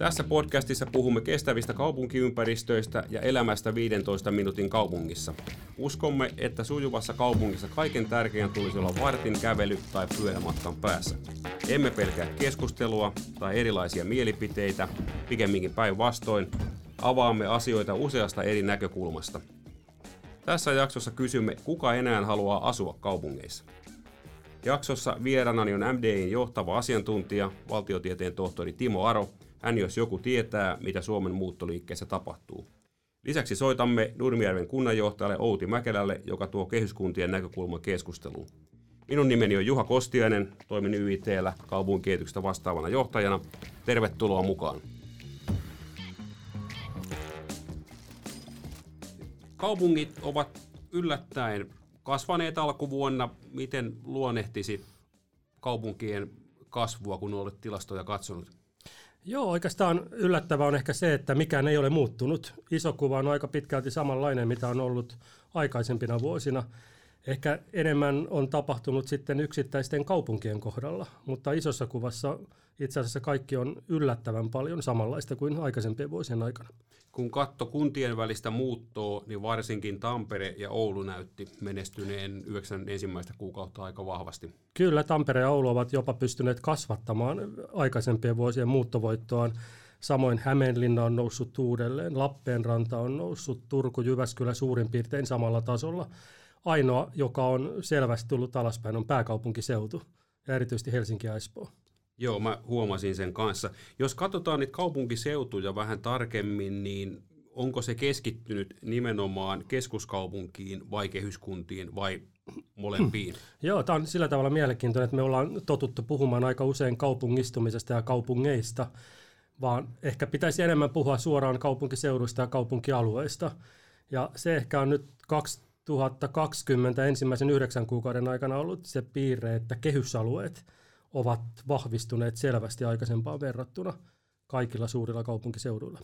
Tässä podcastissa puhumme kestävistä kaupunkiympäristöistä ja elämästä 15 minuutin kaupungissa. Uskomme, että sujuvassa kaupungissa kaiken tärkein tulisi olla vartin kävely tai pyörämatkan päässä. Emme pelkää keskustelua tai erilaisia mielipiteitä, pikemminkin päinvastoin. Avaamme asioita useasta eri näkökulmasta. Tässä jaksossa kysymme, kuka enää haluaa asua kaupungeissa. Jaksossa vieraanani on MDIn johtava asiantuntija, valtiotieteen tohtori Timo Aro – hän jos joku tietää, mitä Suomen muuttoliikkeessä tapahtuu. Lisäksi soitamme Nurmijärven kunnanjohtajalle Outi Mäkelälle, joka tuo kehyskuntien näkökulma keskusteluun. Minun nimeni on Juha Kostiainen, toimin YITllä kaupunkikehityksestä vastaavana johtajana. Tervetuloa mukaan. Kaupungit ovat yllättäen kasvaneet alkuvuonna. Miten luonnehtisi kaupunkien kasvua, kun olet tilastoja katsonut? Joo, oikeastaan yllättävää on ehkä se, että mikään ei ole muuttunut. Iso kuva on aika pitkälti samanlainen, mitä on ollut aikaisempina vuosina. Ehkä enemmän on tapahtunut sitten yksittäisten kaupunkien kohdalla, mutta isossa kuvassa itse asiassa kaikki on yllättävän paljon samanlaista kuin aikaisempien vuosien aikana. Kun katto kuntien välistä muuttoa, niin varsinkin Tampere ja Oulu näytti menestyneen yhdeksän ensimmäistä kuukautta aika vahvasti. Kyllä, Tampere ja Oulu ovat jopa pystyneet kasvattamaan aikaisempien vuosien muuttovoittoaan. Samoin Hämeenlinna on noussut uudelleen, Lappeenranta on noussut, Turku, Jyväskylä suurin piirtein samalla tasolla. Ainoa, joka on selvästi tullut alaspäin, on pääkaupunkiseutu ja erityisesti Helsinki ja Espoo. Joo, mä huomasin sen kanssa. Jos katsotaan niitä kaupunkiseutuja vähän tarkemmin, niin onko se keskittynyt nimenomaan keskuskaupunkiin vai kehyskuntiin vai molempiin? Joo, tämä on sillä tavalla mielenkiintoinen, että me ollaan totuttu puhumaan aika usein kaupungistumisesta ja kaupungeista, vaan ehkä pitäisi enemmän puhua suoraan kaupunkiseuduista ja kaupunkialueista. Ja se ehkä on nyt 2020 ensimmäisen yhdeksän kuukauden aikana ollut se piirre, että kehysalueet – ovat vahvistuneet selvästi aikaisempaan verrattuna kaikilla suurilla kaupunkiseuduilla.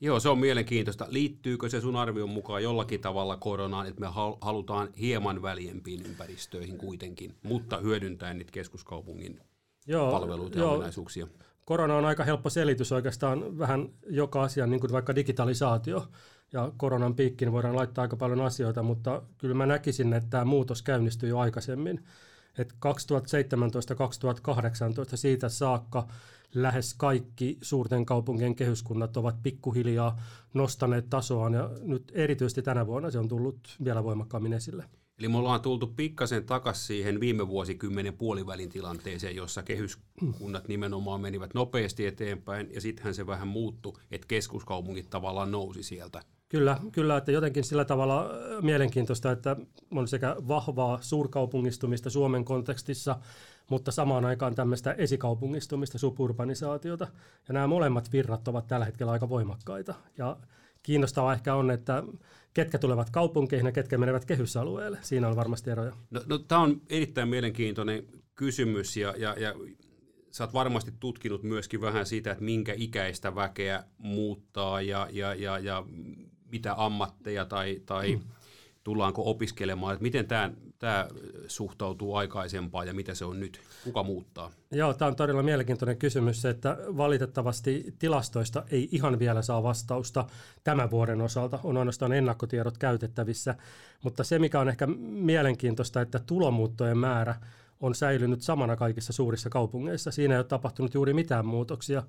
Joo, se on mielenkiintoista. Liittyykö se sun arvion mukaan jollakin tavalla koronaan, että me halutaan hieman väljempiin ympäristöihin kuitenkin, mutta hyödyntäen niitä keskuskaupungin joo, palveluita ja joo. ominaisuuksia? Korona on aika helppo selitys oikeastaan vähän joka asia, niin kuin vaikka digitalisaatio ja koronan piikkiin voidaan laittaa aika paljon asioita, mutta kyllä mä näkisin, että tämä muutos käynnistyi jo aikaisemmin että 2017-2018 siitä saakka lähes kaikki suurten kaupunkien kehyskunnat ovat pikkuhiljaa nostaneet tasoaan ja nyt erityisesti tänä vuonna se on tullut vielä voimakkaammin esille. Eli me ollaan tultu pikkasen takaisin siihen viime vuosikymmenen puolivälin tilanteeseen, jossa kehyskunnat nimenomaan menivät nopeasti eteenpäin ja sittenhän se vähän muuttui, että keskuskaupungit tavallaan nousi sieltä Kyllä, kyllä, että jotenkin sillä tavalla äh, mielenkiintoista, että on sekä vahvaa suurkaupungistumista Suomen kontekstissa, mutta samaan aikaan tämmöistä esikaupungistumista, suburbanisaatiota. Ja nämä molemmat virrat ovat tällä hetkellä aika voimakkaita. Ja kiinnostavaa ehkä on, että ketkä tulevat kaupunkeihin ja ketkä menevät kehysalueelle. Siinä on varmasti eroja. No, no tämä on erittäin mielenkiintoinen kysymys ja, ja, ja sä oot varmasti tutkinut myöskin vähän siitä, että minkä ikäistä väkeä muuttaa ja, ja, ja, ja mitä ammatteja tai, tai mm. tullaanko opiskelemaan, että miten tämä, tämä suhtautuu aikaisempaan ja mitä se on nyt, kuka muuttaa? Joo, tämä on todella mielenkiintoinen kysymys, että valitettavasti tilastoista ei ihan vielä saa vastausta tämän vuoden osalta, on ainoastaan ennakkotiedot käytettävissä, mutta se mikä on ehkä mielenkiintoista, että tulomuuttojen määrä on säilynyt samana kaikissa suurissa kaupungeissa. Siinä ei ole tapahtunut juuri mitään muutoksia.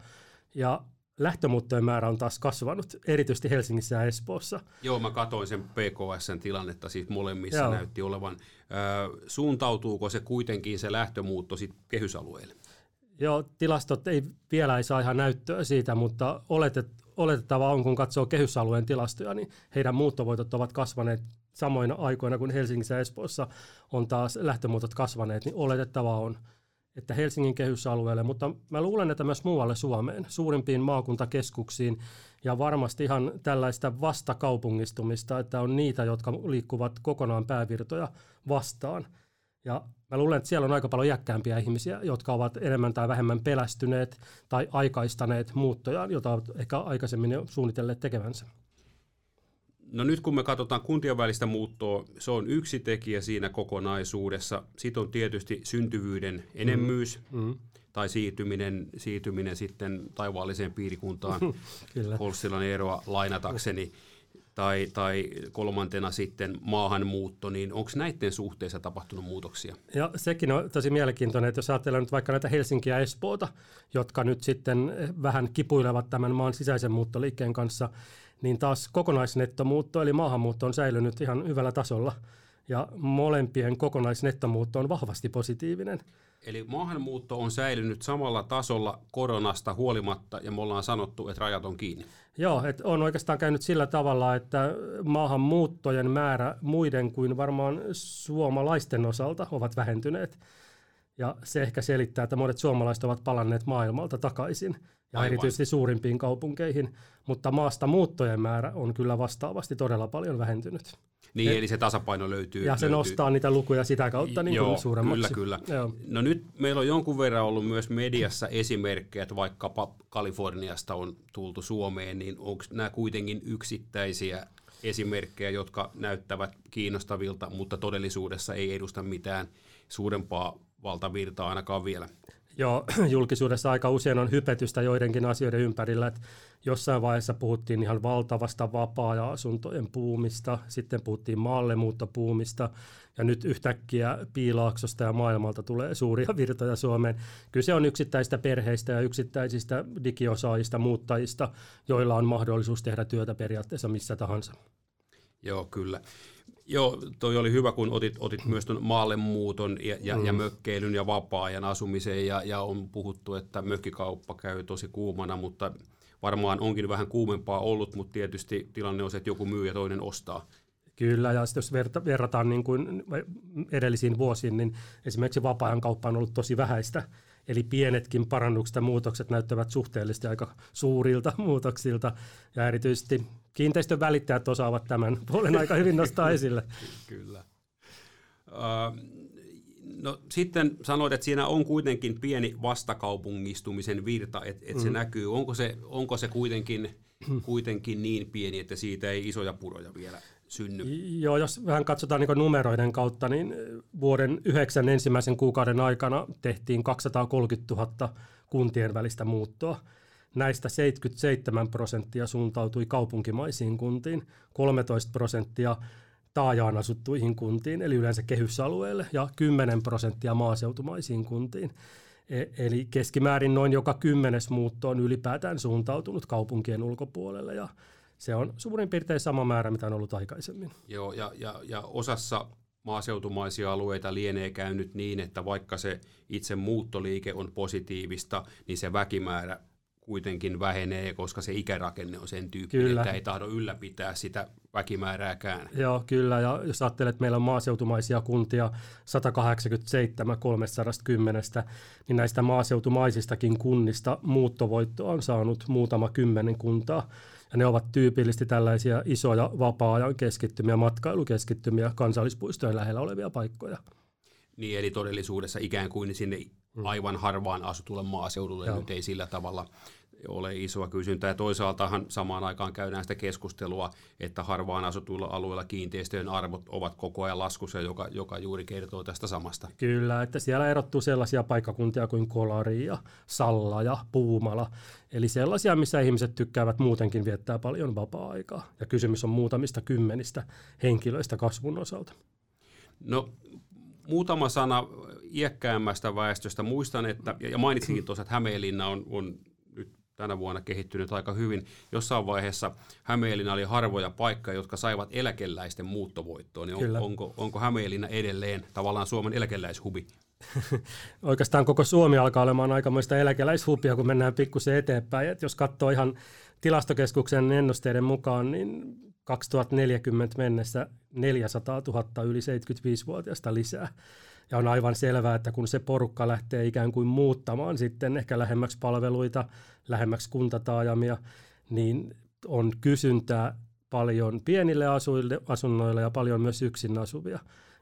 Ja lähtömuuttojen määrä on taas kasvanut, erityisesti Helsingissä ja Espoossa. Joo, mä katsoin sen PKSn tilannetta, siis molemmissa Joo. näytti olevan. Ö, suuntautuuko se kuitenkin se lähtömuutto sitten kehysalueelle? Joo, tilastot ei vielä ei saa ihan näyttöä siitä, mutta oletet, oletettavaa on, kun katsoo kehysalueen tilastoja, niin heidän muuttovoitot ovat kasvaneet samoina aikoina kuin Helsingissä ja Espoossa on taas lähtömuutot kasvaneet, niin oletettavaa on, että Helsingin kehysalueelle, mutta mä luulen, että myös muualle Suomeen, suurimpiin maakuntakeskuksiin ja varmasti ihan tällaista vastakaupungistumista, että on niitä, jotka liikkuvat kokonaan päävirtoja vastaan. Ja mä luulen, että siellä on aika paljon jäkkäämpiä ihmisiä, jotka ovat enemmän tai vähemmän pelästyneet tai aikaistaneet muuttoja, jota ehkä aikaisemmin jo suunnitelleet tekevänsä. No nyt kun me katsotaan kuntien välistä muuttoa, se on yksi tekijä siinä kokonaisuudessa. Sitten on tietysti syntyvyyden enemmyys mm. Mm. tai siirtyminen, siirtyminen sitten taivaalliseen piirikuntaan Holssilan eroa lainatakseni. Tai, tai kolmantena sitten maahanmuutto, niin onko näiden suhteessa tapahtunut muutoksia? Ja sekin on tosi mielenkiintoinen, että jos ajatellaan nyt vaikka näitä Helsinkiä ja Espoota, jotka nyt sitten vähän kipuilevat tämän maan sisäisen muuttoliikkeen kanssa, niin taas kokonaisnettomuutto eli maahanmuutto on säilynyt ihan hyvällä tasolla ja molempien kokonaisnettomuutto on vahvasti positiivinen. Eli maahanmuutto on säilynyt samalla tasolla koronasta huolimatta ja me ollaan sanottu, että rajat on kiinni. Joo, että on oikeastaan käynyt sillä tavalla, että maahanmuuttojen määrä muiden kuin varmaan suomalaisten osalta ovat vähentyneet. Ja se ehkä selittää, että monet suomalaiset ovat palanneet maailmalta takaisin ja Aivan. erityisesti suurimpiin kaupunkeihin, mutta maasta muuttojen määrä on kyllä vastaavasti todella paljon vähentynyt. Niin, eli se tasapaino löytyy. Ja se löytyy. nostaa niitä lukuja sitä kautta niin Joo, suuremmaksi. Kyllä, kyllä. Joo. No nyt meillä on jonkun verran ollut myös mediassa esimerkkejä, että vaikkapa Kaliforniasta on tultu Suomeen, niin onko nämä kuitenkin yksittäisiä esimerkkejä, jotka näyttävät kiinnostavilta, mutta todellisuudessa ei edusta mitään suurempaa valtavirtaa ainakaan vielä. Joo, julkisuudessa aika usein on hypetystä joidenkin asioiden ympärillä, että jossain vaiheessa puhuttiin ihan valtavasta vapaa-asuntojen puumista, sitten puhuttiin maallemuuttopuumista, ja nyt yhtäkkiä Piilaaksosta ja maailmalta tulee suuria virtoja Suomeen. Kyse on yksittäistä perheistä ja yksittäisistä digiosaajista, muuttajista, joilla on mahdollisuus tehdä työtä periaatteessa missä tahansa. Joo, kyllä. Joo, toi oli hyvä, kun otit, otit myös tuon maallemuuton ja, ja, mm. ja mökkeilyn ja vapaa-ajan asumisen ja, ja on puhuttu, että mökkikauppa käy tosi kuumana, mutta varmaan onkin vähän kuumempaa ollut, mutta tietysti tilanne on se, että joku myy ja toinen ostaa. Kyllä, ja jos verta, verrataan niin kuin edellisiin vuosiin, niin esimerkiksi vapaa-ajan kauppa on ollut tosi vähäistä. Eli pienetkin parannukset ja muutokset näyttävät suhteellisesti aika suurilta muutoksilta, ja erityisesti kiinteistön välittäjät osaavat tämän puolen aika hyvin nostaa esille. Kyllä. Uh, no sitten sanoit, että siinä on kuitenkin pieni vastakaupungistumisen virta, että et se mm. näkyy. Onko se, onko se kuitenkin, kuitenkin niin pieni, että siitä ei isoja puroja vielä synny? Joo, jos vähän katsotaan niin numeroiden kautta, niin vuoden yhdeksän ensimmäisen kuukauden aikana tehtiin 230 000 kuntien välistä muuttoa. Näistä 77 prosenttia suuntautui kaupunkimaisiin kuntiin, 13 prosenttia taajaan asuttuihin kuntiin, eli yleensä kehysalueelle, ja 10 prosenttia maaseutumaisiin kuntiin. E- eli keskimäärin noin joka kymmenes muutto on ylipäätään suuntautunut kaupunkien ulkopuolelle, ja se on suurin piirtein sama määrä, mitä on ollut aikaisemmin. Joo, ja, ja, ja osassa maaseutumaisia alueita lienee käynyt niin, että vaikka se itse muuttoliike on positiivista, niin se väkimäärä kuitenkin vähenee, koska se ikärakenne on sen tyyppinen, kyllä. että ei tahdo ylläpitää sitä väkimäärääkään. Joo, kyllä. Ja jos ajattelet, että meillä on maaseutumaisia kuntia 187 310, niin näistä maaseutumaisistakin kunnista muuttovoitto on saanut muutama kymmenen kuntaa. Ja ne ovat tyypillisesti tällaisia isoja vapaa-ajan keskittymiä, matkailukeskittymiä, kansallispuistojen lähellä olevia paikkoja. Niin, eli todellisuudessa ikään kuin sinne mm. aivan harvaan asutulle maaseudulle Joo. nyt ei sillä tavalla ole isoa kysyntää. Ja toisaaltahan samaan aikaan käydään sitä keskustelua, että harvaan asutuilla alueilla kiinteistöjen arvot ovat koko ajan laskussa, joka, joka juuri kertoo tästä samasta. Kyllä, että siellä erottuu sellaisia paikkakuntia kuin Kolari ja Salla ja Puumala, eli sellaisia, missä ihmiset tykkäävät muutenkin viettää paljon vapaa-aikaa. Ja kysymys on muutamista kymmenistä henkilöistä kasvun osalta. No muutama sana iäkkäämmästä väestöstä. Muistan, että, ja mainitsinkin tuossa, että Hämeenlinna on, on tänä vuonna kehittynyt aika hyvin. Jossain vaiheessa Hämeenlinna oli harvoja paikkoja, jotka saivat eläkeläisten muuttovoittoon. Niin on, onko, onko Hämeenlinna edelleen tavallaan Suomen eläkeläishubi? Oikeastaan koko Suomi alkaa olemaan aikamoista eläkeläishubia, kun mennään pikkusen eteenpäin. Et jos katsoo ihan tilastokeskuksen ennusteiden mukaan, niin 2040 mennessä 400 000 yli 75-vuotiaista lisää. Ja on aivan selvää, että kun se porukka lähtee ikään kuin muuttamaan sitten ehkä lähemmäksi palveluita, lähemmäksi kuntataajamia, niin on kysyntää paljon pienille asuille, asunnoille ja paljon myös yksin asuvia.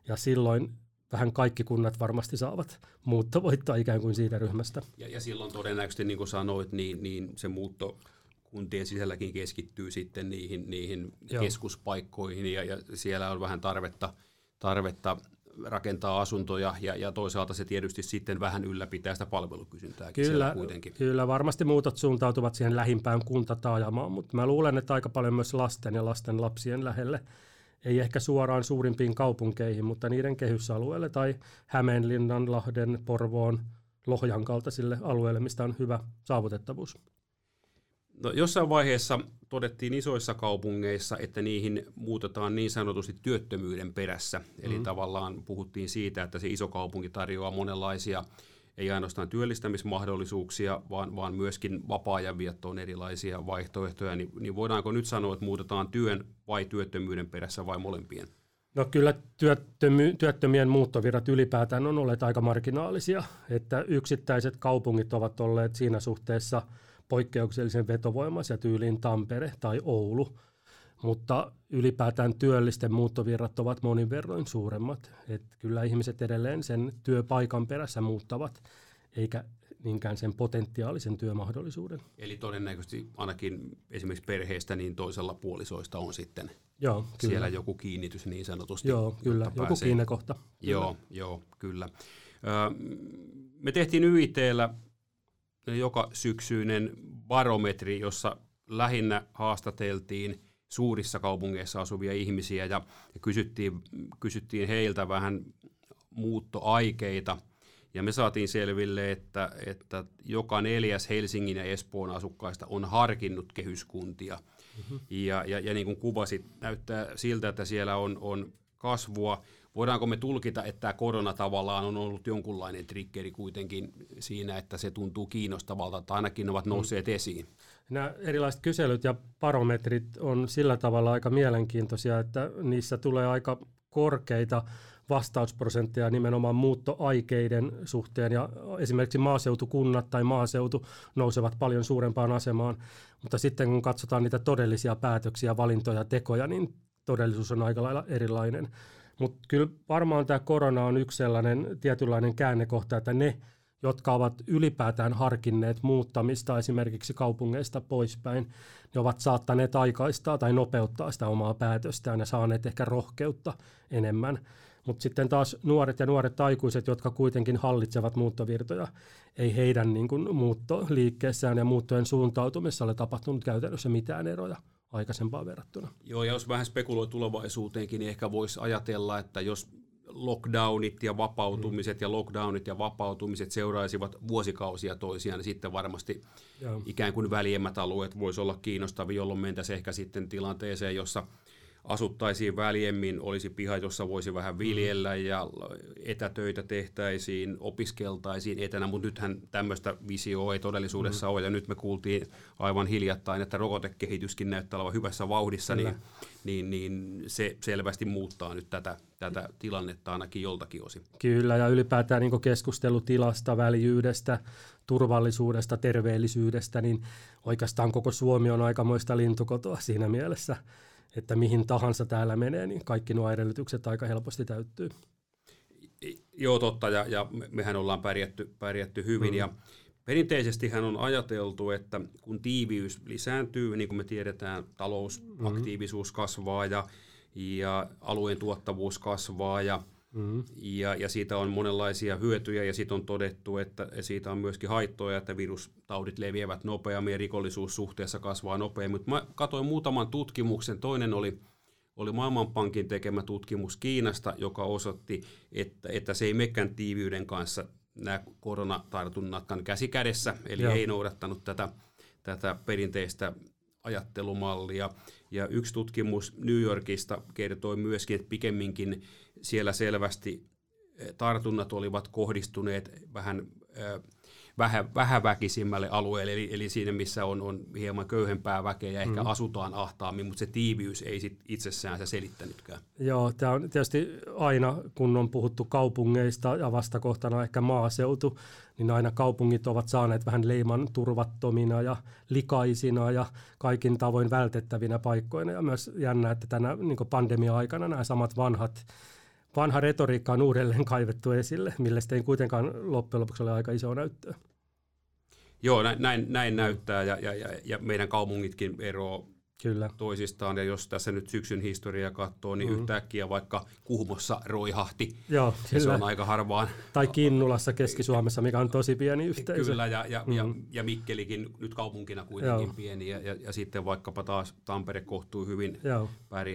Ja silloin vähän kaikki kunnat varmasti saavat muuttovoittoa ikään kuin siitä ryhmästä. Ja, ja silloin todennäköisesti, niin kuin sanoit, niin, niin se muutto kuntien sisälläkin keskittyy sitten niihin, niihin keskuspaikkoihin ja, ja siellä on vähän tarvetta, tarvetta rakentaa asuntoja ja, ja toisaalta se tietysti sitten vähän ylläpitää sitä palvelukysyntää kyllä, kuitenkin. Kyllä, varmasti muutot suuntautuvat siihen lähimpään kuntataajamaan, mutta mä luulen, että aika paljon myös lasten ja lasten lapsien lähelle ei ehkä suoraan suurimpiin kaupunkeihin, mutta niiden kehysalueelle tai Hämeenlinnan, Lahden, Porvoon, Lohjan kaltaisille alueille, mistä on hyvä saavutettavuus. No, jossain vaiheessa todettiin isoissa kaupungeissa, että niihin muutetaan niin sanotusti työttömyyden perässä. Eli mm-hmm. tavallaan puhuttiin siitä, että se iso kaupunki tarjoaa monenlaisia, ei ainoastaan työllistämismahdollisuuksia, vaan, vaan myöskin vapaa-ajan viettoon erilaisia vaihtoehtoja. Niin, niin voidaanko nyt sanoa, että muutetaan työn vai työttömyyden perässä vai molempien? No kyllä työttömy, työttömien muuttovirrat ylipäätään on olleet aika marginaalisia, että yksittäiset kaupungit ovat olleet siinä suhteessa – poikkeuksellisen vetovoimaisia tyyliin Tampere tai Oulu, mutta ylipäätään työllisten muuttovirrat ovat monin verroin suuremmat. Et kyllä ihmiset edelleen sen työpaikan perässä muuttavat, eikä niinkään sen potentiaalisen työmahdollisuuden. Eli todennäköisesti ainakin esimerkiksi perheestä niin toisella puolisoista on sitten joo, kyllä. siellä joku kiinnitys niin sanotusti. Joo, kyllä, joku kiinnekohta. Joo, kyllä. joo, kyllä. me tehtiin YITllä joka syksyinen barometri, jossa lähinnä haastateltiin suurissa kaupungeissa asuvia ihmisiä ja, ja kysyttiin, kysyttiin heiltä vähän muuttoaikeita. Ja me saatiin selville, että, että joka neljäs Helsingin ja Espoon asukkaista on harkinnut kehyskuntia. Mm-hmm. Ja, ja, ja niin kuin kuvasit, näyttää siltä, että siellä on, on kasvua voidaanko me tulkita, että tämä korona tavallaan on ollut jonkunlainen triggeri kuitenkin siinä, että se tuntuu kiinnostavalta, tai ainakin ovat mm. nousseet mm. esiin? Nämä erilaiset kyselyt ja barometrit on sillä tavalla aika mielenkiintoisia, että niissä tulee aika korkeita vastausprosentteja nimenomaan muuttoaikeiden suhteen ja esimerkiksi maaseutukunnat tai maaseutu nousevat paljon suurempaan asemaan, mutta sitten kun katsotaan niitä todellisia päätöksiä, valintoja, tekoja, niin todellisuus on aika lailla erilainen. Mutta kyllä varmaan tämä korona on yksi sellainen tietynlainen käännekohta, että ne, jotka ovat ylipäätään harkinneet muuttamista esimerkiksi kaupungeista poispäin, ne ovat saattaneet aikaistaa tai nopeuttaa sitä omaa päätöstään ja saaneet ehkä rohkeutta enemmän. Mutta sitten taas nuoret ja nuoret aikuiset, jotka kuitenkin hallitsevat muuttovirtoja, ei heidän niin kuin, muuttoliikkeessään ja muuttojen suuntautumisessa ole tapahtunut käytännössä mitään eroja aikaisempaan verrattuna. Joo, ja jos vähän spekuloi tulevaisuuteenkin, niin ehkä voisi ajatella, että jos lockdownit ja vapautumiset mm. ja lockdownit ja vapautumiset seuraisivat vuosikausia toisiaan, niin sitten varmasti Joo. ikään kuin väljemmät alueet voisi olla kiinnostavia, jolloin mentäisiin ehkä sitten tilanteeseen, jossa – asuttaisiin väljemmin, olisi piha, jossa voisi vähän mm. viljellä ja etätöitä tehtäisiin, opiskeltaisiin etänä, mutta nythän tämmöistä visioa ei todellisuudessa mm. ole. Ja nyt me kuultiin aivan hiljattain, että rokotekehityskin näyttää olevan hyvässä vauhdissa, niin, niin, niin se selvästi muuttaa nyt tätä, tätä tilannetta ainakin joltakin osin. Kyllä, ja ylipäätään niin keskustelutilasta, väljyydestä, turvallisuudesta, terveellisyydestä, niin oikeastaan koko Suomi on aikamoista lintukotoa siinä mielessä että mihin tahansa täällä menee, niin kaikki nuo edellytykset aika helposti täyttyy. Joo, totta, ja, ja mehän ollaan pärjätty, pärjätty hyvin, mm. ja perinteisesti hän on ajateltu, että kun tiiviys lisääntyy, niin kuin me tiedetään, talousaktiivisuus mm. kasvaa ja, ja alueen tuottavuus kasvaa, ja Mm. Ja, ja siitä on monenlaisia hyötyjä ja sitten on todettu, että siitä on myöskin haittoja, että virustaudit leviävät nopeammin ja rikollisuus suhteessa kasvaa nopeammin. Mutta mä katsoin muutaman tutkimuksen. Toinen oli, oli Maailmanpankin tekemä tutkimus Kiinasta, joka osoitti, että, että se ei mekään tiiviyden kanssa nämä koronatartunnatkaan käsi kädessä, eli Joo. ei noudattanut tätä, tätä perinteistä ajattelumallia. Ja yksi tutkimus New Yorkista kertoi myöskin, että pikemminkin siellä selvästi eh, tartunnat olivat kohdistuneet vähän eh, vähän, vähäväkisimmälle alueelle, eli, eli siinä, missä on, on hieman köyhempää väkeä ja ehkä mm. asutaan ahtaammin, mutta se tiiviys ei sit itsessään se selittänytkään. Joo, tämä on tietysti aina, kun on puhuttu kaupungeista ja vastakohtana ehkä maaseutu, niin aina kaupungit ovat saaneet vähän leiman turvattomina ja likaisina ja kaikin tavoin vältettävinä paikkoina. Ja myös jännä, että tänä niin pandemia-aikana nämä samat vanhat vanha retoriikka on uudelleen kaivettu esille, millä ei kuitenkaan loppujen lopuksi ole aika iso näyttöä. Joo, näin, näin, näin näyttää ja, ja, ja, ja meidän kaupungitkin eroavat Kyllä. toisistaan. Ja jos tässä nyt syksyn historiaa katsoo, niin mm-hmm. yhtäkkiä vaikka Kuhmossa roihahti. Joo, kyllä. Se on aika harvaan. Tai Kinnulassa Keski-Suomessa, mikä on tosi pieni yhteisö. Kyllä, ja, ja, mm-hmm. ja, ja Mikkelikin nyt kaupunkina kuitenkin Joo. pieni. Ja, ja, ja sitten vaikkapa taas Tampere kohtuu hyvin Joo.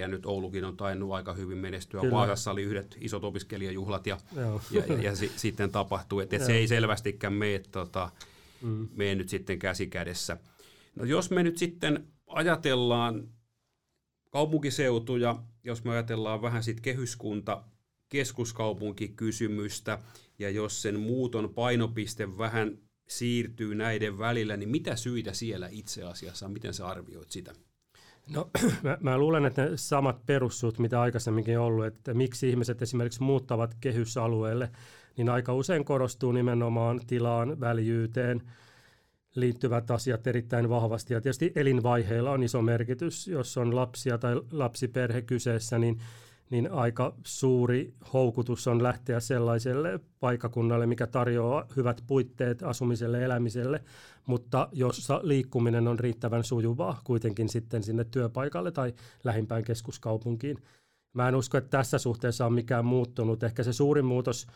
nyt Oulukin on tainnut aika hyvin menestyä. Kyllä. Vaasassa oli yhdet isot opiskelijajuhlat ja, Joo. ja, ja, ja si, sitten tapahtui. Että et se ei selvästikään mene, tota, mm. mene nyt sitten käsi kädessä. No jos me nyt sitten ajatellaan kaupunkiseutuja, jos me ajatellaan vähän sitten kehyskunta, keskuskaupunkikysymystä, ja jos sen muuton painopiste vähän siirtyy näiden välillä, niin mitä syitä siellä itse asiassa, miten sä arvioit sitä? No, mä, mä luulen, että ne samat perussut, mitä aikaisemminkin on ollut, että miksi ihmiset esimerkiksi muuttavat kehysalueelle, niin aika usein korostuu nimenomaan tilaan, väljyyteen, liittyvät asiat erittäin vahvasti. Ja tietysti elinvaiheilla on iso merkitys. Jos on lapsia tai lapsiperhe kyseessä, niin, niin aika suuri houkutus on lähteä sellaiselle paikakunnalle, mikä tarjoaa hyvät puitteet asumiselle, elämiselle, mutta jossa liikkuminen on riittävän sujuvaa kuitenkin sitten sinne työpaikalle tai lähimpään keskuskaupunkiin. Mä en usko, että tässä suhteessa on mikään muuttunut. Ehkä se suurin muutos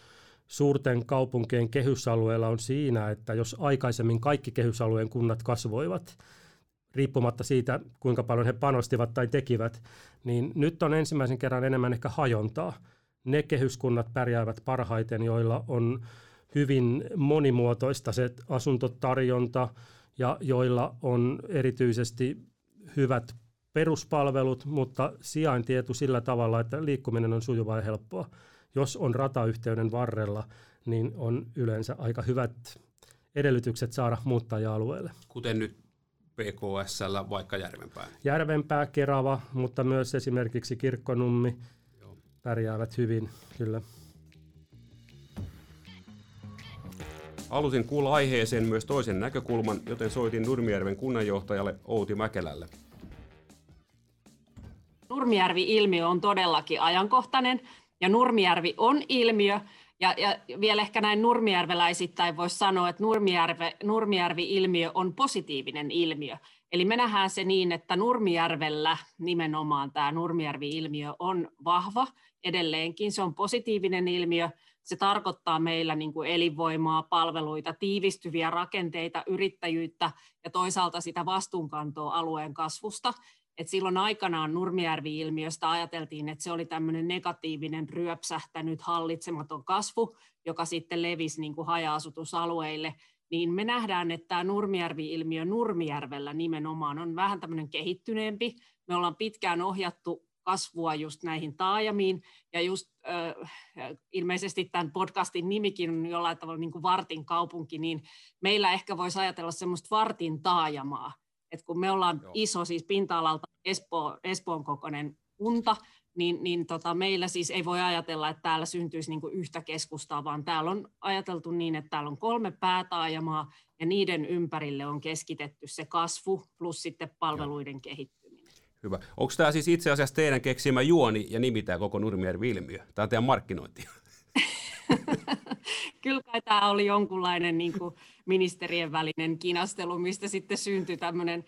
suurten kaupunkien kehysalueella on siinä, että jos aikaisemmin kaikki kehysalueen kunnat kasvoivat, riippumatta siitä, kuinka paljon he panostivat tai tekivät, niin nyt on ensimmäisen kerran enemmän ehkä hajontaa. Ne kehyskunnat pärjäävät parhaiten, joilla on hyvin monimuotoista se asuntotarjonta ja joilla on erityisesti hyvät peruspalvelut, mutta sijaintietu sillä tavalla, että liikkuminen on sujuvaa ja helppoa jos on ratayhteyden varrella, niin on yleensä aika hyvät edellytykset saada muuttajia-alueelle. Kuten nyt PKSllä vaikka Järvenpää. Järvenpää, Kerava, mutta myös esimerkiksi Kirkkonummi Joo. pärjäävät hyvin, kyllä. Halusin kuulla aiheeseen myös toisen näkökulman, joten soitin Nurmijärven kunnanjohtajalle Outi Mäkelälle. Nurmijärvi-ilmiö on todellakin ajankohtainen ja Nurmijärvi on ilmiö, ja, ja vielä ehkä näin nurmijärveläisittäin voisi sanoa, että Nurmijärve, Nurmijärvi-ilmiö on positiivinen ilmiö. Eli me nähdään se niin, että Nurmijärvellä nimenomaan tämä Nurmijärvi-ilmiö on vahva edelleenkin. Se on positiivinen ilmiö. Se tarkoittaa meillä niin kuin elinvoimaa, palveluita, tiivistyviä rakenteita, yrittäjyyttä ja toisaalta sitä vastuunkantoa alueen kasvusta. Et silloin aikanaan Nurmijärvi-ilmiöstä ajateltiin, että se oli tämmöinen negatiivinen ryöpsähtänyt hallitsematon kasvu, joka sitten levisi niin kuin haja-asutusalueille, niin me nähdään, että tämä Nurmijärvi-ilmiö Nurmijärvellä nimenomaan on vähän tämmöinen kehittyneempi. Me ollaan pitkään ohjattu kasvua just näihin taajamiin, ja just äh, ilmeisesti tämän podcastin nimikin on jollain tavalla niin kuin Vartin kaupunki, niin meillä ehkä voisi ajatella semmoista Vartin taajamaa, et kun me ollaan Joo. iso, siis pinta-alalta Espo, Espoon kokoinen kunta, niin, niin tota, meillä siis ei voi ajatella, että täällä syntyisi niin yhtä keskustaa, vaan täällä on ajateltu niin, että täällä on kolme päätaajamaa ja niiden ympärille on keskitetty se kasvu plus sitten palveluiden Joo. kehittyminen. Hyvä. Onko tämä siis itse asiassa teidän keksimä juoni ja nimi tämä koko Nurmijärvi-ilmiö? Tämä on teidän markkinointi. Kyllä kai tämä oli jonkunlainen niin kuin ministerien välinen kinastelu, mistä sitten syntyi tämmöinen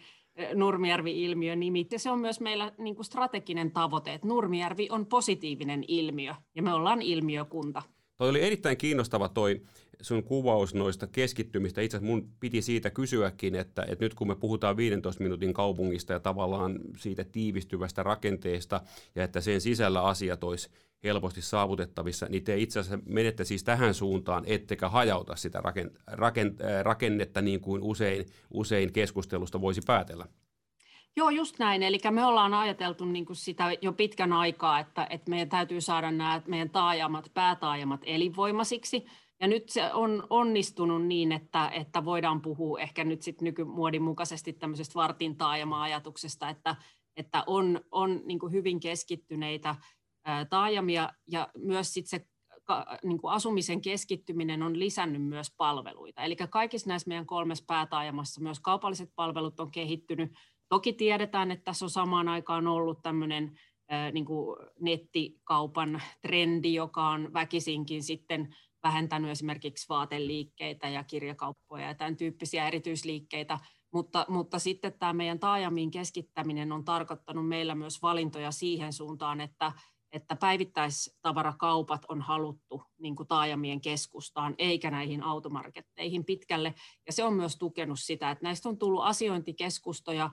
Nurmijärvi-ilmiö nimi. Ja se on myös meillä niin kuin strateginen tavoite, että Nurmijärvi on positiivinen ilmiö ja me ollaan ilmiökunta. Toi oli erittäin kiinnostava toi sun kuvaus noista keskittymistä. Itse asiassa mun piti siitä kysyäkin, että, että nyt kun me puhutaan 15 minuutin kaupungista ja tavallaan siitä tiivistyvästä rakenteesta ja että sen sisällä asiat olisi helposti saavutettavissa, niin te itse asiassa menette siis tähän suuntaan, ettekä hajauta sitä rakennetta niin kuin usein, usein keskustelusta voisi päätellä. Joo, just näin. Eli me ollaan ajateltu niin kuin sitä jo pitkän aikaa, että, että meidän täytyy saada nämä meidän taajamat, päätaajamat elinvoimaisiksi. Ja nyt se on onnistunut niin, että, että voidaan puhua ehkä nyt sitten nykymuodin mukaisesti tämmöisestä vartin taajama-ajatuksesta, että, että on, on niin kuin hyvin keskittyneitä taajamia ja myös sit se niin kuin asumisen keskittyminen on lisännyt myös palveluita. Eli kaikissa näissä meidän kolmessa päätaajamassa myös kaupalliset palvelut on kehittynyt. Toki tiedetään, että tässä on samaan aikaan ollut tämmöinen niin kuin nettikaupan trendi, joka on väkisinkin sitten vähentänyt esimerkiksi vaateliikkeitä ja kirjakauppoja ja tämän tyyppisiä erityisliikkeitä, mutta, mutta sitten tämä meidän taajamiin keskittäminen on tarkoittanut meillä myös valintoja siihen suuntaan, että, että päivittäistavarakaupat on haluttu niin kuin taajamien keskustaan eikä näihin automarketteihin pitkälle. Ja se on myös tukenut sitä, että näistä on tullut asiointikeskustoja,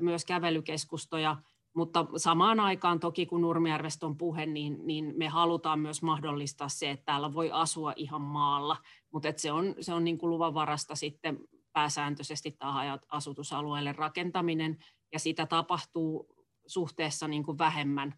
myös kävelykeskustoja, mutta samaan aikaan toki kun Nurmijärvestä on puhe, niin, niin me halutaan myös mahdollistaa se, että täällä voi asua ihan maalla, mutta se on, se on niin kuin luvanvarasta sitten pääsääntöisesti tähän asutusalueelle rakentaminen, ja sitä tapahtuu suhteessa niin kuin vähemmän.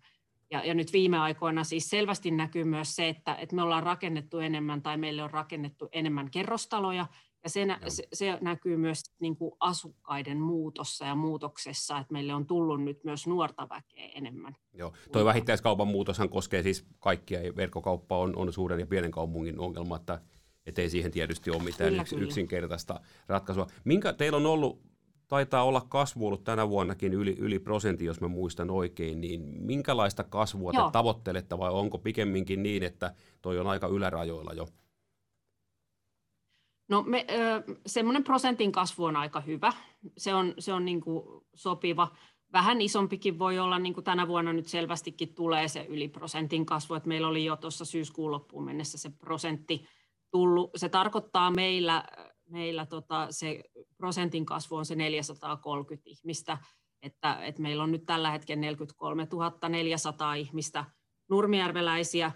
Ja, ja nyt viime aikoina siis selvästi näkyy myös se, että, että me ollaan rakennettu enemmän tai meille on rakennettu enemmän kerrostaloja, ja se, se, se näkyy myös niin kuin asukkaiden muutossa ja muutoksessa, että meille on tullut nyt myös nuorta väkeä enemmän. Joo, tuo vähittäiskaupan muutoshan koskee siis kaikkia, verkkokauppa on, on suuren ja pienen kaupungin ongelma, että ei siihen tietysti ole mitään kyllä, yks, kyllä. yksinkertaista ratkaisua. Minkä teillä on ollut, taitaa olla kasvu ollut tänä vuonnakin yli, yli prosentti, jos mä muistan oikein, niin minkälaista kasvua Joo. te tavoittelette vai onko pikemminkin niin, että toi on aika ylärajoilla jo? No me, semmoinen prosentin kasvu on aika hyvä. Se on, se on niin kuin sopiva. Vähän isompikin voi olla, niin kuin tänä vuonna nyt selvästikin tulee se yli prosentin kasvu, että meillä oli jo tuossa syyskuun loppuun mennessä se prosentti tullut. Se tarkoittaa meillä, meillä tota, se prosentin kasvu on se 430 ihmistä, että, että meillä on nyt tällä hetkellä 43 400 ihmistä nurmijärveläisiä,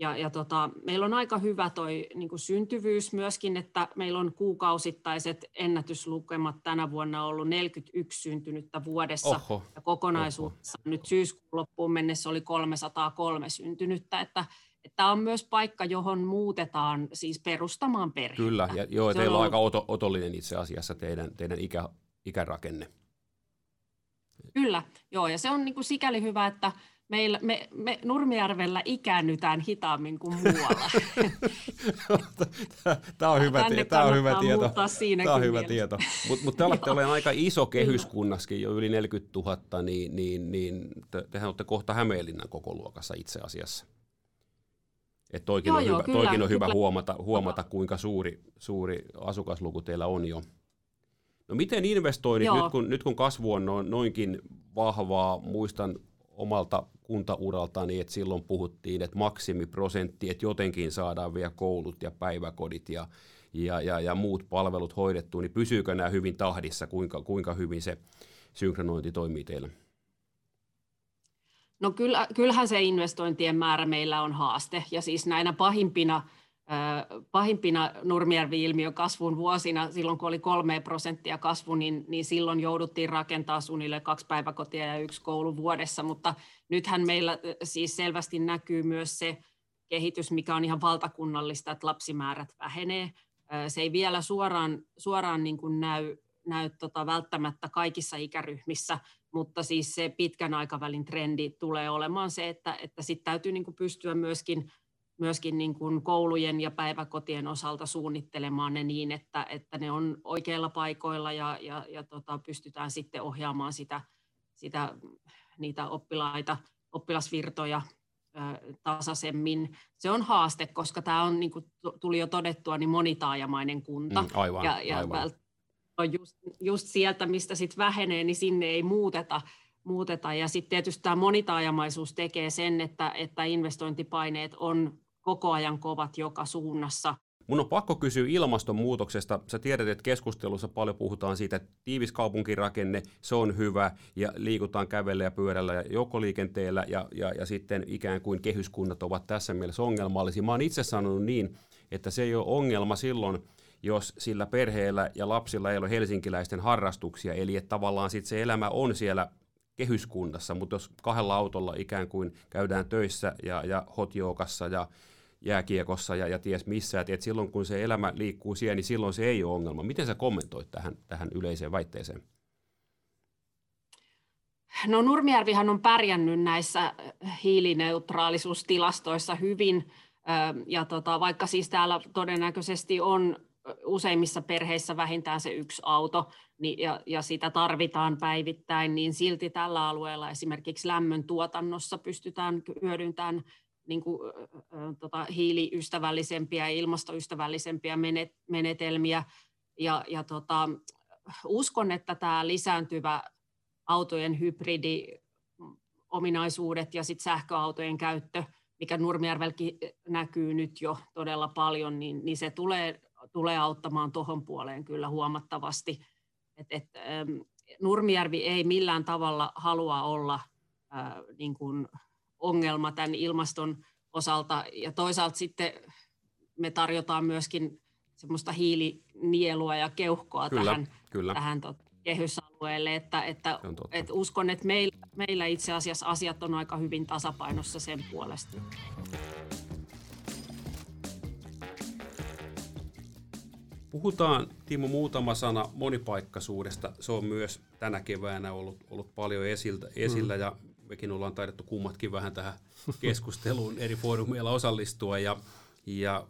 ja, ja tota, meillä on aika hyvä toi niin kuin syntyvyys myöskin, että meillä on kuukausittaiset ennätyslukemat tänä vuonna ollut 41 syntynyttä vuodessa. Oho, ja kokonaisuudessa oho. nyt syyskuun loppuun mennessä oli 303 syntynyttä, että Tämä on myös paikka, johon muutetaan siis perustamaan perhettä. Kyllä, ja joo, teillä on, on aika oto, otollinen itse asiassa teidän, teidän ikä, ikärakenne. Kyllä, joo, ja se on niin kuin sikäli hyvä, että meillä, me, me Nurmijärvellä ikäännytään hitaammin kuin muualla. Tämä on hyvä, tie, tämä on hyvä tieto. Tämä on hyvä tieto. Mutta mut te olette olleet aika iso kehyskunnaskin, jo yli 40 000, niin, niin, niin te, tehän olette kohta Hämeenlinnan koko luokassa itse asiassa. Että toikin joo, on, joo, hyvä, kyllä, toikin on hyvä huomata, huomata, kuinka suuri, suuri asukasluku teillä on jo. No miten investoinnit, nyt kun, nyt kun kasvu on noinkin vahvaa, muistan omalta kuntauraltani, että silloin puhuttiin, että maksimiprosentti, että jotenkin saadaan vielä koulut ja päiväkodit ja, ja, ja, ja muut palvelut hoidettua, niin pysyykö nämä hyvin tahdissa, kuinka, kuinka hyvin se synkronointi toimii teillä? No kyllä, kyllähän se investointien määrä meillä on haaste, ja siis näinä pahimpina, pahimpina Nurmijärvi-ilmiön kasvun vuosina, silloin kun oli kolme prosenttia kasvu, niin, niin silloin jouduttiin rakentaa suunnilleen kaksi päiväkotia ja yksi koulu vuodessa, mutta nythän meillä siis selvästi näkyy myös se kehitys, mikä on ihan valtakunnallista, että lapsimäärät vähenee. Se ei vielä suoraan, suoraan niin kuin näy, näy tota välttämättä kaikissa ikäryhmissä, mutta siis se pitkän aikavälin trendi tulee olemaan se, että, että sitten täytyy niin kuin pystyä myöskin, myöskin niin kuin koulujen ja päiväkotien osalta suunnittelemaan ne niin, että, että ne on oikeilla paikoilla ja, ja, ja tota, pystytään sitten ohjaamaan sitä, sitä, niitä oppilaita, oppilasvirtoja tasaisemmin. Se on haaste, koska tämä on, niin kuin tuli jo todettua, niin monitaajamainen kunta. Mm, aivan, ja, ja aivan on just, just sieltä, mistä sitten vähenee, niin sinne ei muuteta. muuteta. Ja sitten tietysti tämä monitaajamaisuus tekee sen, että, että investointipaineet on koko ajan kovat joka suunnassa. Mun on pakko kysyä ilmastonmuutoksesta. Sä tiedät, että keskustelussa paljon puhutaan siitä, että tiivis kaupunkirakenne, se on hyvä, ja liikutaan kävellä ja pyörällä ja joukkoliikenteellä, ja, ja, ja sitten ikään kuin kehyskunnat ovat tässä mielessä ongelmallisia. Mä oon itse sanonut niin, että se ei ole ongelma silloin, jos sillä perheellä ja lapsilla ei ole helsinkiläisten harrastuksia, eli että tavallaan sit se elämä on siellä kehyskunnassa, mutta jos kahdella autolla ikään kuin käydään töissä ja, ja hotjookassa ja jääkiekossa ja, ja ties missä, että et silloin kun se elämä liikkuu siellä, niin silloin se ei ole ongelma. Miten sä kommentoit tähän, tähän yleiseen väitteeseen? No Nurmijärvihan on pärjännyt näissä hiilineutraalisuustilastoissa hyvin, ja tota, vaikka siis täällä todennäköisesti on useimmissa perheissä vähintään se yksi auto niin, ja, ja sitä tarvitaan päivittäin, niin silti tällä alueella esimerkiksi lämmön tuotannossa pystytään hyödyntämään niin kuin, tota, hiiliystävällisempiä ja ilmastoystävällisempiä menetelmiä. Ja, ja tota, uskon, että tämä lisääntyvä autojen hybridi ominaisuudet ja sit sähköautojen käyttö, mikä Nurmijärvelläkin näkyy nyt jo todella paljon, niin, niin se tulee, tulee auttamaan tuohon puoleen kyllä huomattavasti. Et, et, ähm, Nurmijärvi ei millään tavalla halua olla äh, niin kuin ongelma tämän ilmaston osalta, ja toisaalta sitten me tarjotaan myöskin semmoista hiilinielua ja keuhkoa kyllä, tähän, kyllä. tähän tot, kehysalueelle, että, että, että uskon, että meillä, meillä itse asiassa asiat on aika hyvin tasapainossa sen puolesta. Puhutaan, Timo, muutama sana monipaikkaisuudesta. Se on myös tänä keväänä ollut, ollut paljon esiltä, esillä mm. ja mekin ollaan taidettu kummatkin vähän tähän keskusteluun eri foorumeilla osallistua. Ja, ja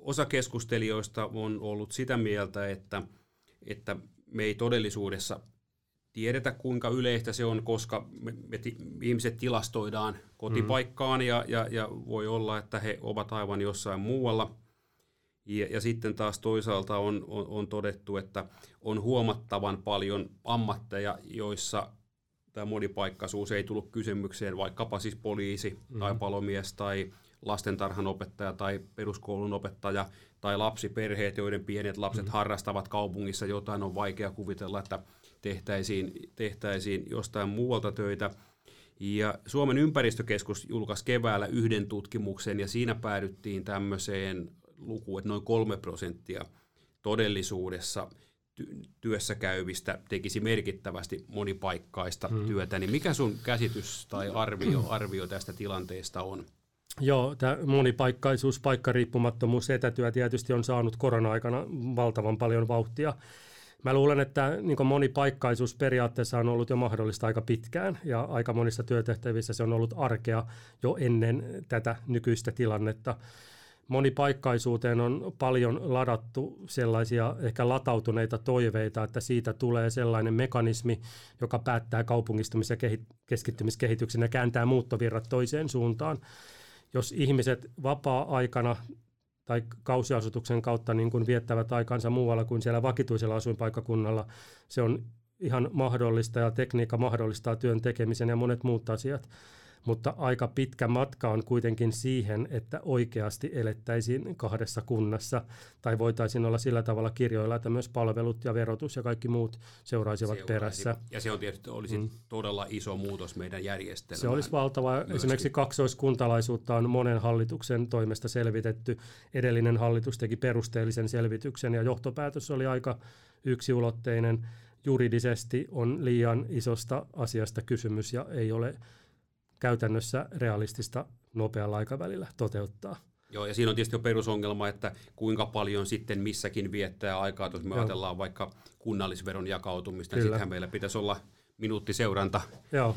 osa keskustelijoista on ollut sitä mieltä, että, että me ei todellisuudessa tiedetä, kuinka yleistä se on, koska me, me ti, ihmiset tilastoidaan kotipaikkaan mm. ja, ja, ja voi olla, että he ovat aivan jossain muualla. Ja, ja sitten taas toisaalta on, on, on todettu, että on huomattavan paljon ammatteja, joissa tämä monipaikkaisuus ei tullut kysymykseen, vaikkapa siis poliisi mm. tai palomies tai lastentarhan opettaja tai peruskoulun opettaja tai lapsiperheet, joiden pienet lapset mm. harrastavat kaupungissa jotain, on vaikea kuvitella, että tehtäisiin, tehtäisiin jostain muualta töitä. Ja Suomen ympäristökeskus julkaisi keväällä yhden tutkimuksen ja siinä päädyttiin tämmöiseen lukuun, että noin kolme prosenttia todellisuudessa työssä käyvistä tekisi merkittävästi monipaikkaista hmm. työtä, niin mikä sun käsitys tai arvio, arvio tästä tilanteesta on? Joo, tämä monipaikkaisuus, paikkariippumattomuus, etätyö tietysti on saanut korona-aikana valtavan paljon vauhtia. Mä luulen, että niin monipaikkaisuus periaatteessa on ollut jo mahdollista aika pitkään ja aika monissa työtehtävissä se on ollut arkea jo ennen tätä nykyistä tilannetta. Monipaikkaisuuteen on paljon ladattu sellaisia ehkä latautuneita toiveita, että siitä tulee sellainen mekanismi, joka päättää kaupungistumis- ja keskittymiskehityksen ja kääntää muuttovirrat toiseen suuntaan. Jos ihmiset vapaa-aikana tai kausiasutuksen kautta niin kuin viettävät aikansa muualla kuin siellä vakituisella asuinpaikkakunnalla, se on ihan mahdollista ja tekniikka mahdollistaa työn tekemisen ja monet muut asiat mutta aika pitkä matka on kuitenkin siihen, että oikeasti elettäisiin kahdessa kunnassa, tai voitaisiin olla sillä tavalla kirjoilla, että myös palvelut ja verotus ja kaikki muut seuraisivat Seuraisi. perässä. Ja se on tietysti olisi mm. todella iso muutos meidän järjestelmään. Se olisi valtava. Myöskin. Esimerkiksi kaksoiskuntalaisuutta on monen hallituksen toimesta selvitetty. Edellinen hallitus teki perusteellisen selvityksen ja johtopäätös oli aika yksiulotteinen. Juridisesti on liian isosta asiasta kysymys ja ei ole käytännössä realistista nopealla aikavälillä toteuttaa. Joo, ja siinä on tietysti jo perusongelma, että kuinka paljon sitten missäkin viettää aikaa, jos me Joo. ajatellaan vaikka kunnallisveron jakautumista, niin sittenhän meillä pitäisi olla minuuttiseuranta. Joo,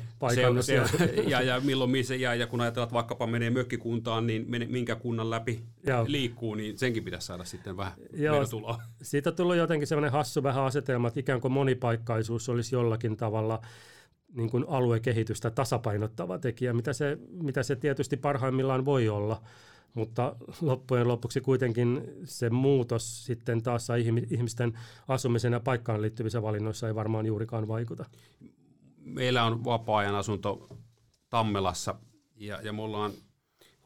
se, se, ja, ja milloin missä, ja, ja kun ajatellaan, että vaikkapa menee mökkikuntaan, niin mene, minkä kunnan läpi Joo. liikkuu, niin senkin pitäisi saada sitten vähän Joo, tuloa. Siitä on tullut jotenkin sellainen hassu vähän asetelma, että ikään kuin monipaikkaisuus olisi jollakin tavalla niin kuin aluekehitystä tasapainottava tekijä, mitä se, mitä se tietysti parhaimmillaan voi olla. Mutta loppujen lopuksi kuitenkin se muutos sitten taas ihmisten asumisen ja paikkaan liittyvissä valinnoissa ei varmaan juurikaan vaikuta. Meillä on vapaa-ajan asunto Tammelassa ja, ja me ollaan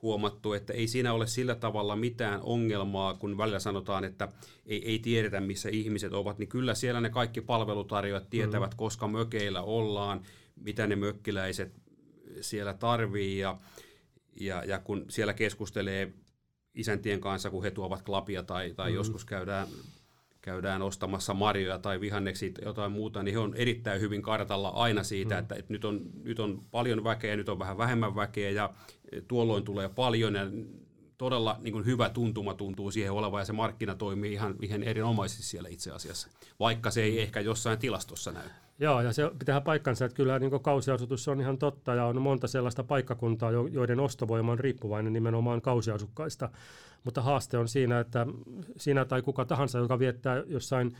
huomattu, että ei siinä ole sillä tavalla mitään ongelmaa, kun välillä sanotaan, että ei, ei tiedetä, missä ihmiset ovat, niin kyllä siellä ne kaikki palvelutarjoajat tietävät, mm. koska mökeillä ollaan, mitä ne mökkiläiset siellä tarvii ja, ja, ja kun siellä keskustelee isäntien kanssa, kun he tuovat klapia tai, tai mm-hmm. joskus käydään, käydään ostamassa marjoja tai vihanneksi jotain muuta, niin he on erittäin hyvin kartalla aina siitä, mm. että, että nyt, on, nyt on paljon väkeä, nyt on vähän vähemmän väkeä ja tuolloin tulee paljon ja todella niin kuin hyvä tuntuma tuntuu siihen olevan ja se markkina toimii ihan, ihan erinomaisesti siellä itse asiassa, vaikka se ei ehkä jossain tilastossa näy. Joo, ja se pitää paikkansa, että kyllä niin kausiasutus on ihan totta, ja on monta sellaista paikkakuntaa, joiden ostovoima on riippuvainen nimenomaan kausiasukkaista. Mutta haaste on siinä, että sinä tai kuka tahansa, joka viettää jossain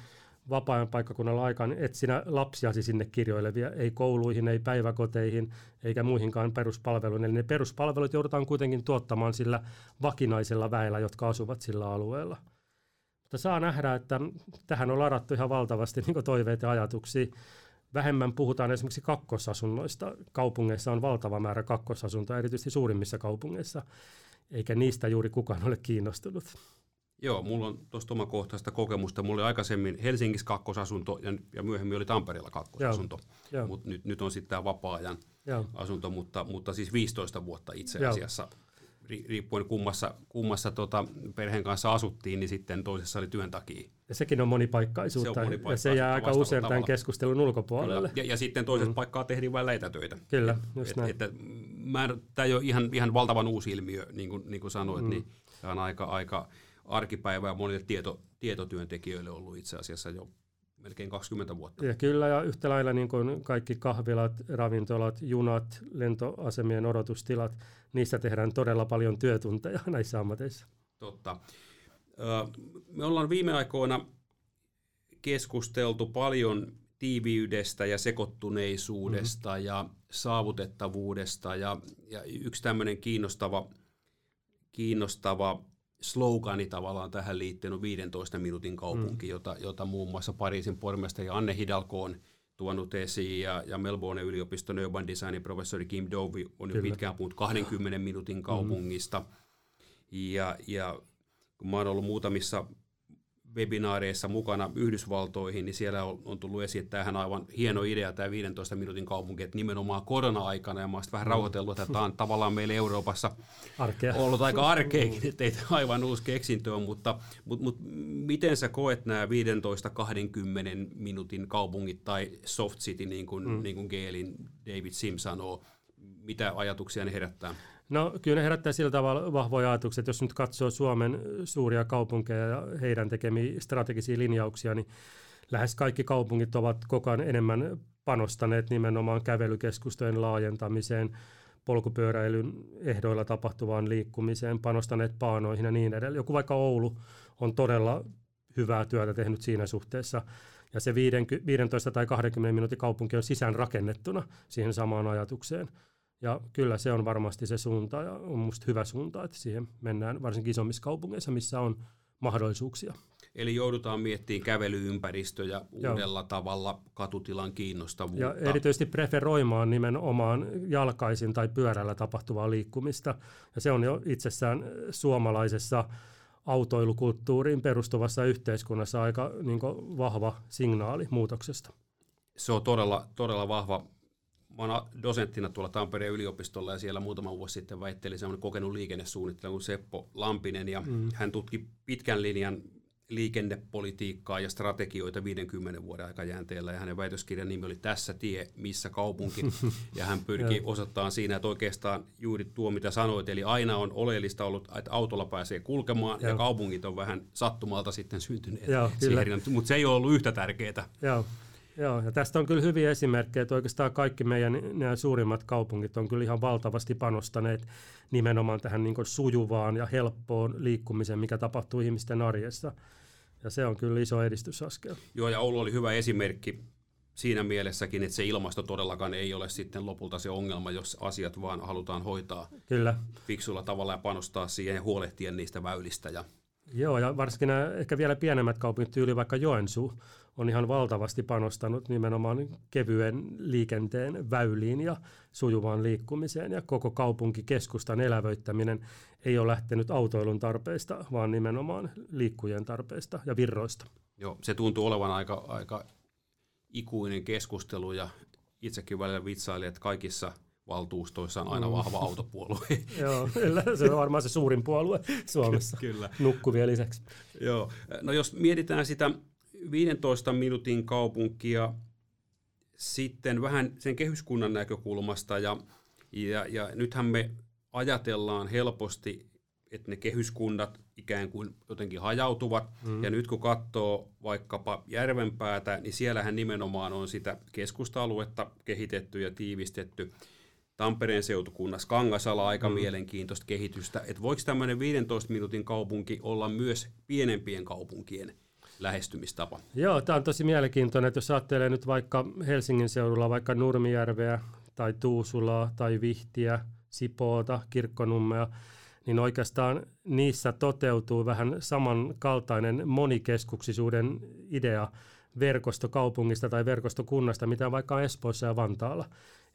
vapaa-ajan paikkakunnalla aikaan, et sinä lapsiasi sinne kirjoilevia, ei kouluihin, ei päiväkoteihin, eikä muihinkaan peruspalveluihin. Eli ne peruspalvelut joudutaan kuitenkin tuottamaan sillä vakinaisella väellä, jotka asuvat sillä alueella. Mutta saa nähdä, että tähän on ladattu ihan valtavasti niin toiveita ja ajatuksia. Vähemmän puhutaan esimerkiksi kakkosasunnoista. Kaupungeissa on valtava määrä kakkosasuntoja, erityisesti suurimmissa kaupungeissa, eikä niistä juuri kukaan ole kiinnostunut. Joo, mulla on tuosta omakohtaista kokemusta. Mulla oli aikaisemmin Helsingissä kakkosasunto ja, ja myöhemmin oli Tampereella kakkosasunto. Mutta nyt, nyt on sitten tämä vapaa-ajan Joo. asunto, mutta, mutta siis 15 vuotta itse asiassa. Joo riippuen kummassa, kummassa tota perheen kanssa asuttiin, niin sitten toisessa oli työn takia. Ja sekin on monipaikkaisuutta, se on monipaikkaisuutta ja se jää aika usein tämän keskustelun ulkopuolelle. Ja, ja sitten toisessa mm. paikkaa tehdään vain leitätöitä. Kyllä, just et, näin. Että, tämä ei ole ihan, ihan valtavan uusi ilmiö, niin kuin, niin kuin sanoit, mm. niin tämä on aika, aika arkipäivä ja monille tieto, tietotyöntekijöille ollut itse asiassa jo melkein 20 vuotta. Ja kyllä, ja yhtä lailla niin kuin kaikki kahvilat, ravintolat, junat, lentoasemien odotustilat, niissä tehdään todella paljon työtunteja näissä ammateissa. Totta. Me ollaan viime aikoina keskusteltu paljon tiiviydestä ja sekoittuneisuudesta mm-hmm. ja saavutettavuudesta. Ja, ja yksi tämmöinen kiinnostava, kiinnostava slogani tavallaan tähän liittyen on 15 minuutin kaupunki, mm. jota, jota muun muassa Pariisin pormestari Anne Hidalgo on tuonut esiin ja, ja Melbourne yliopiston urban designin professori Kim Dovey on jo pitkään puhunut 20 minuutin mm. kaupungista. Mm. Ja, ja kun mä oon ollut muutamissa webinaareissa mukana Yhdysvaltoihin, niin siellä on, on tullut esiin, että tämähän on aivan hieno idea, tämä 15 minuutin kaupunki, että nimenomaan korona-aikana, ja mä vähän mm. rauhoitellut, että tämä on tavallaan meillä Euroopassa Arkea. ollut aika arkeakin, että ei aivan uusi keksintö on, mutta, mutta, mutta miten sä koet nämä 15-20 minuutin kaupungit tai soft city, niin kuin, mm. niin kuin Geelin David Sim sanoo, mitä ajatuksia ne herättää? No kyllä ne herättää sillä tavalla vahvoja ajatuksia, että jos nyt katsoo Suomen suuria kaupunkeja ja heidän tekemiä strategisia linjauksia, niin lähes kaikki kaupungit ovat koko ajan enemmän panostaneet nimenomaan kävelykeskustojen laajentamiseen, polkupyöräilyn ehdoilla tapahtuvaan liikkumiseen, panostaneet paanoihin ja niin edelleen. Joku vaikka Oulu on todella hyvää työtä tehnyt siinä suhteessa, ja se 15 tai 20 minuutin kaupunki on sisään rakennettuna siihen samaan ajatukseen. Ja kyllä se on varmasti se suunta ja on minusta hyvä suunta, että siihen mennään varsinkin isommissa kaupungeissa, missä on mahdollisuuksia. Eli joudutaan miettimään kävelyympäristöjä uudella Joo. tavalla, katutilan kiinnostavuutta. Ja erityisesti preferoimaan nimenomaan jalkaisin tai pyörällä tapahtuvaa liikkumista. Ja se on jo itsessään suomalaisessa autoilukulttuuriin perustuvassa yhteiskunnassa aika niin vahva signaali muutoksesta. Se on todella, todella vahva mä oon dosenttina tuolla Tampereen yliopistolla ja siellä muutama vuosi sitten väitteli semmoinen kokenut liikennesuunnittelija kuin Seppo Lampinen ja mm. hän tutki pitkän linjan liikennepolitiikkaa ja strategioita 50 vuoden aikajänteellä ja hänen väitöskirjan nimi oli Tässä tie, missä kaupunki ja hän pyrki osoittamaan siinä, että oikeastaan juuri tuo mitä sanoit, eli aina on oleellista ollut, että autolla pääsee kulkemaan ja, ja kaupungit on vähän sattumalta sitten syntyneet Joo, mutta se ei ole ollut yhtä tärkeää. Joo. Joo, ja tästä on kyllä hyviä esimerkkejä, että oikeastaan kaikki meidän nämä suurimmat kaupungit on kyllä ihan valtavasti panostaneet nimenomaan tähän niin sujuvaan ja helppoon liikkumiseen, mikä tapahtuu ihmisten arjessa. Ja se on kyllä iso edistysaskel. Joo, ja Oulu oli hyvä esimerkki siinä mielessäkin, että se ilmasto todellakaan ei ole sitten lopulta se ongelma, jos asiat vaan halutaan hoitaa Kyllä. fiksulla tavalla ja panostaa siihen ja huolehtia niistä väylistä. Ja... Joo, ja varsinkin nämä ehkä vielä pienemmät kaupungit, tyyli vaikka Joensuu, on ihan valtavasti panostanut nimenomaan kevyen liikenteen väyliin ja sujuvaan liikkumiseen. Ja koko kaupunkikeskustan elävöittäminen ei ole lähtenyt autoilun tarpeista, vaan nimenomaan liikkujen tarpeista ja virroista. Joo, se tuntuu olevan aika, aika ikuinen keskustelu ja itsekin välillä vitsailin, että kaikissa valtuustoissa on aina mm. vahva autopuolue. Joo, se on varmaan se suurin puolue Suomessa. Kyllä. Nukkuvia lisäksi. Joo, no jos mietitään sitä 15 minuutin kaupunkia sitten vähän sen kehyskunnan näkökulmasta ja, ja, ja nythän me ajatellaan helposti, että ne kehyskunnat ikään kuin jotenkin hajautuvat. Mm. Ja nyt kun katsoo vaikkapa Järvenpäätä, niin siellähän nimenomaan on sitä keskusta-aluetta kehitetty ja tiivistetty. Tampereen seutukunnassa Kangasala aika mm. mielenkiintoista kehitystä. Että voiko tämmöinen 15 minuutin kaupunki olla myös pienempien kaupunkien lähestymistapa. Joo, tämä on tosi mielenkiintoinen, että jos ajattelee nyt vaikka Helsingin seudulla vaikka Nurmijärveä tai Tuusulaa tai Vihtiä, Sipoota, Kirkkonummea, niin oikeastaan niissä toteutuu vähän samankaltainen monikeskuksisuuden idea verkostokaupungista tai verkostokunnasta, mitä vaikka Espoossa ja Vantaalla.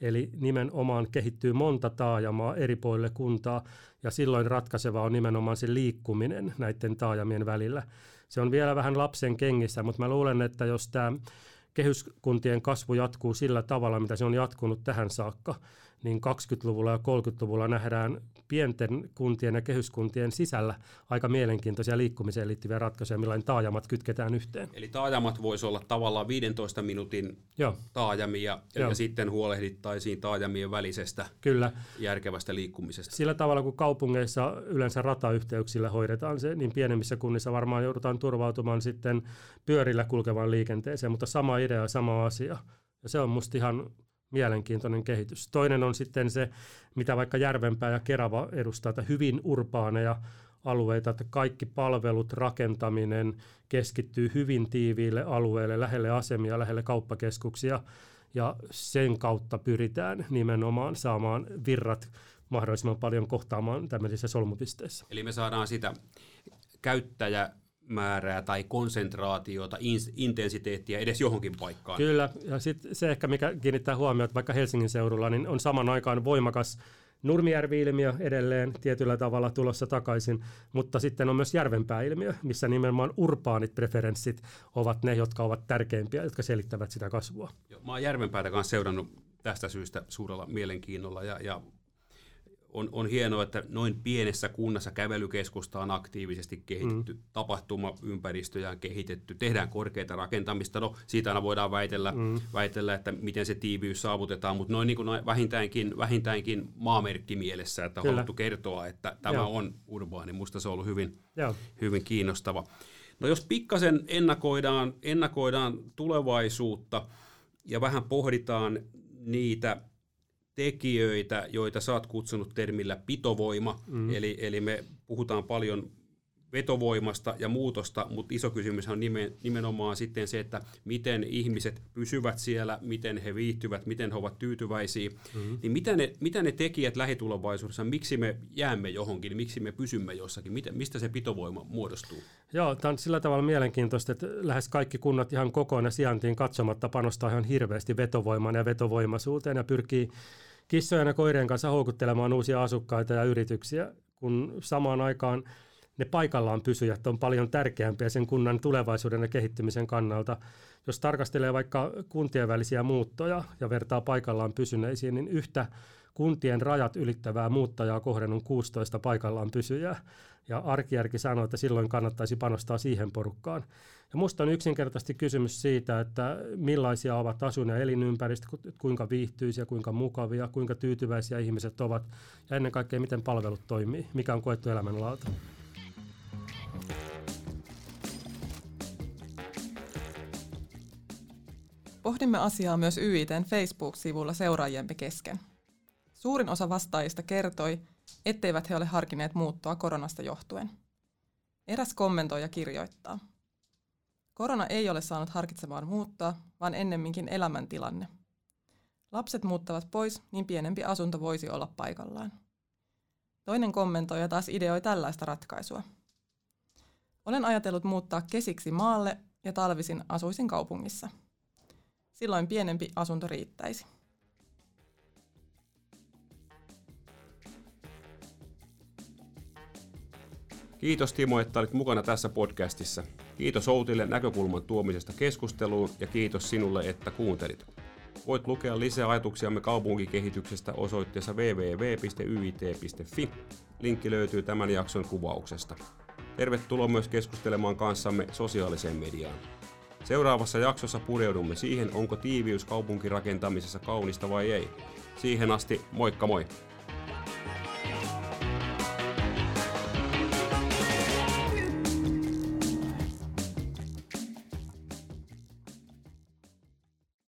Eli nimenomaan kehittyy monta taajamaa eri puolille kuntaa, ja silloin ratkaiseva on nimenomaan se liikkuminen näiden taajamien välillä. Se on vielä vähän lapsen kengissä, mutta mä luulen, että jos tämä kehyskuntien kasvu jatkuu sillä tavalla, mitä se on jatkunut tähän saakka, niin 20-luvulla ja 30-luvulla nähdään pienten kuntien ja kehyskuntien sisällä aika mielenkiintoisia liikkumiseen liittyviä ratkaisuja, millain taajamat kytketään yhteen. Eli taajamat voisi olla tavallaan 15 minuutin Joo. taajamia Joo. ja sitten huolehdittaisiin taajamien välisestä Kyllä. järkevästä liikkumisesta. Sillä tavalla, kun kaupungeissa yleensä ratayhteyksillä hoidetaan se, niin pienemmissä kunnissa varmaan joudutaan turvautumaan sitten pyörillä kulkevaan liikenteeseen, mutta sama idea, sama asia. Ja se on musta ihan mielenkiintoinen kehitys. Toinen on sitten se, mitä vaikka Järvenpää ja Kerava edustaa, että hyvin urbaaneja alueita, että kaikki palvelut, rakentaminen keskittyy hyvin tiiviille alueille, lähelle asemia, lähelle kauppakeskuksia, ja sen kautta pyritään nimenomaan saamaan virrat mahdollisimman paljon kohtaamaan tämmöisissä solmupisteissä. Eli me saadaan sitä käyttäjä määrää tai konsentraatiota, intensiteettiä edes johonkin paikkaan. Kyllä, ja sitten se ehkä, mikä kiinnittää huomiota vaikka Helsingin seudulla, niin on saman aikaan voimakas Nurmijärvi-ilmiö edelleen tietyllä tavalla tulossa takaisin, mutta sitten on myös Järvenpää-ilmiö, missä nimenomaan urbaanit preferenssit ovat ne, jotka ovat tärkeimpiä, jotka selittävät sitä kasvua. Joo, mä oon Järvenpäätä kanssa seurannut tästä syystä suurella mielenkiinnolla ja, ja on, on hienoa, että noin pienessä kunnassa kävelykeskusta on aktiivisesti kehitetty, mm. tapahtumaympäristöjä on kehitetty, tehdään korkeita rakentamista. No, siitä aina voidaan väitellä, mm. väitellä että miten se tiiviys saavutetaan, mutta noin, niin kuin noin vähintäänkin, vähintäänkin maamerkki mielessä, että on haluttu kertoa, että tämä Joo. on urbaani. Minusta se on ollut hyvin, hyvin kiinnostava. No jos pikkasen ennakoidaan, ennakoidaan tulevaisuutta ja vähän pohditaan niitä tekijöitä, joita sä oot kutsunut termillä pitovoima, mm. eli, eli me puhutaan paljon vetovoimasta ja muutosta, mutta iso kysymys on nimenomaan sitten se, että miten ihmiset pysyvät siellä, miten he viihtyvät, miten he ovat tyytyväisiä. Mm-hmm. Niin mitä ne, mitä ne tekijät lähitulevaisuudessa, miksi me jäämme johonkin, miksi me pysymme jossakin, miten, mistä se pitovoima muodostuu? Joo, tämä on sillä tavalla mielenkiintoista, että lähes kaikki kunnat ihan kokoina sijaintiin katsomatta panostaa ihan hirveästi vetovoimaan ja vetovoimaisuuteen ja pyrkii kissojen ja koirien kanssa houkuttelemaan uusia asukkaita ja yrityksiä, kun samaan aikaan ne paikallaan pysyjät on paljon tärkeämpiä sen kunnan tulevaisuuden ja kehittymisen kannalta. Jos tarkastelee vaikka kuntien välisiä muuttoja ja vertaa paikallaan pysyneisiin, niin yhtä kuntien rajat ylittävää muuttajaa kohden on 16 paikallaan pysyjää. Ja arkijärki sanoo, että silloin kannattaisi panostaa siihen porukkaan. Ja musta on yksinkertaisesti kysymys siitä, että millaisia ovat asun- ja elinympäristöt, kuinka viihtyisiä, kuinka mukavia, kuinka tyytyväisiä ihmiset ovat ja ennen kaikkea miten palvelut toimii, mikä on koettu elämänlaatu. Pohdimme asiaa myös YITn Facebook-sivulla seuraajiemme kesken. Suurin osa vastaajista kertoi, etteivät he ole harkineet muuttoa koronasta johtuen. Eräs kommentoija kirjoittaa. Korona ei ole saanut harkitsemaan muuttaa, vaan ennemminkin elämäntilanne. Lapset muuttavat pois, niin pienempi asunto voisi olla paikallaan. Toinen kommentoija taas ideoi tällaista ratkaisua. Olen ajatellut muuttaa kesiksi maalle ja talvisin asuisin kaupungissa. Silloin pienempi asunto riittäisi. Kiitos Timo, että olit mukana tässä podcastissa. Kiitos Outille näkökulman tuomisesta keskusteluun ja kiitos sinulle, että kuuntelit. Voit lukea lisää ajatuksiamme kaupunkikehityksestä osoitteessa www.yit.fi. Linkki löytyy tämän jakson kuvauksesta. Tervetuloa myös keskustelemaan kanssamme sosiaaliseen mediaan. Seuraavassa jaksossa pureudumme siihen, onko tiiviys kaupunkirakentamisessa kaunista vai ei. Siihen asti, moikka moi!